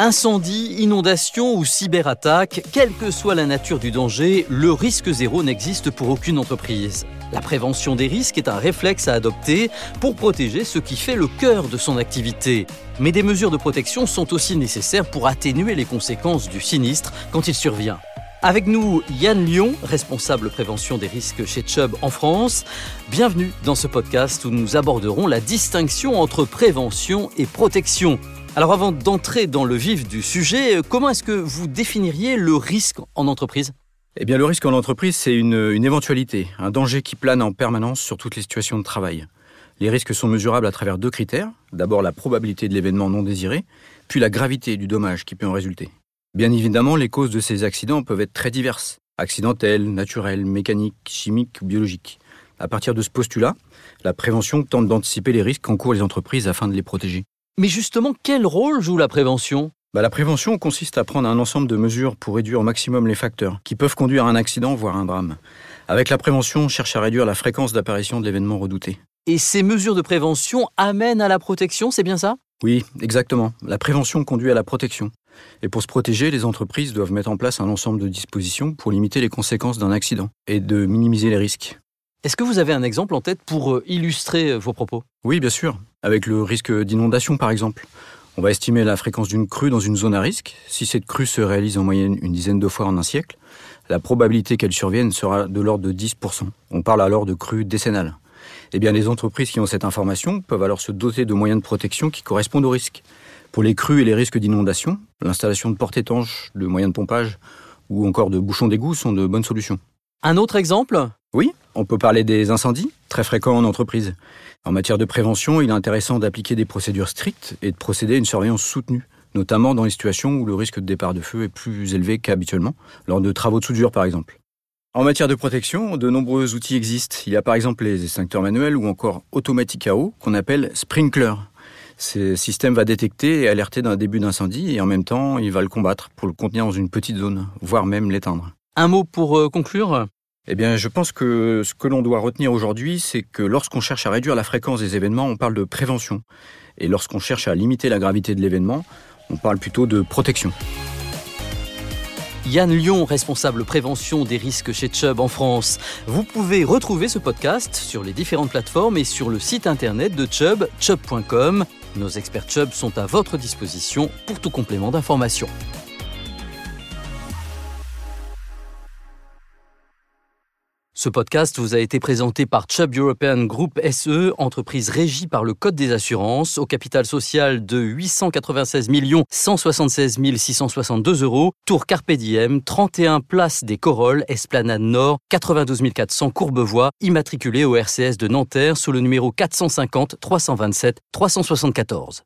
Incendie, inondation ou cyberattaque, quelle que soit la nature du danger, le risque zéro n'existe pour aucune entreprise. La prévention des risques est un réflexe à adopter pour protéger ce qui fait le cœur de son activité. Mais des mesures de protection sont aussi nécessaires pour atténuer les conséquences du sinistre quand il survient. Avec nous, Yann Lyon, responsable prévention des risques chez Chubb en France. Bienvenue dans ce podcast où nous aborderons la distinction entre prévention et protection. Alors avant d'entrer dans le vif du sujet, comment est-ce que vous définiriez le risque en entreprise? Eh bien le risque en entreprise, c'est une, éventualité, un danger qui plane en permanence sur toutes les situations de travail. Les risques sont mesurables à travers deux critères. D'abord la probabilité de l'événement non désiré, puis la gravité du dommage qui peut en résulter. Bien évidemment, les causes de ces accidents peuvent être très diverses. Accidentelles, naturelles, mécaniques, chimiques ou biologiques. À partir de ce postulat, la prévention tente d'anticiper les risques qu'encourent les entreprises afin de les protéger. Mais justement, quel rôle joue la prévention? Bah, La prévention consiste à prendre un ensemble de mesures pour réduire au maximum les facteurs qui peuvent conduire à un accident, voire un drame. Avec la prévention, on cherche à réduire la fréquence d'apparition de l'événement redouté. Et ces mesures de prévention amènent à la protection, c'est bien ça? Oui, exactement. La prévention conduit à la protection. Et pour se protéger, les entreprises doivent mettre en place un ensemble de dispositions pour limiter les conséquences d'un accident et de minimiser les risques. Est-ce que vous avez un exemple en tête pour euh, illustrer euh, vos propos? Oui, bien sûr. Avec le risque d'inondation, par exemple. On va estimer la fréquence d'une crue dans une zone à risque. Si cette crue se réalise en moyenne une dizaine de fois en un siècle, la probabilité qu'elle survienne sera de l'ordre de 10%. On parle alors de crue décennale. Eh bien, les entreprises qui ont cette information peuvent alors se doter de moyens de protection qui correspondent au risque. Pour les crues et les risques d'inondation, l'installation de portes étanches, de moyens de pompage ou encore de bouchons d'égout sont de bonnes solutions. Un autre exemple? Oui, on peut parler des incendies, très fréquents en entreprise. En matière de prévention, il est intéressant d'appliquer des procédures strictes et de procéder à une surveillance soutenue, notamment dans les situations où le risque de départ de feu est plus élevé qu'habituellement, lors de travaux de soudure par exemple. En matière de protection, de nombreux outils existent. Il y a par exemple les extincteurs manuels ou encore automatiques à eau qu'on appelle sprinkler. Ce système va détecter et alerter d'un début d'incendie et en même temps, il va le combattre pour le contenir dans une petite zone, voire même l'éteindre. Un mot pour euh, conclure? Eh bien, je pense que ce que l'on doit retenir aujourd'hui, c'est que lorsqu'on cherche à réduire la fréquence des événements, on parle de prévention. Et lorsqu'on cherche à limiter la gravité de l'événement, on parle plutôt de protection. Yann Lyon, responsable prévention des risques chez Chubb en France. Vous pouvez retrouver ce podcast sur les différentes plateformes et sur le site internet de Chubb, chubb.com. Nos experts Chubb sont à votre disposition pour tout complément d'information. Ce podcast vous a été présenté par Chubb European Group SE, entreprise régie par le Code des assurances, au capital social de 896 176 662 euros, Tour Carpe Diem, 31 Place des Corolles, Esplanade Nord, 92 400 Courbevoie, immatriculé au RCS de Nanterre sous le numéro 450 327 374.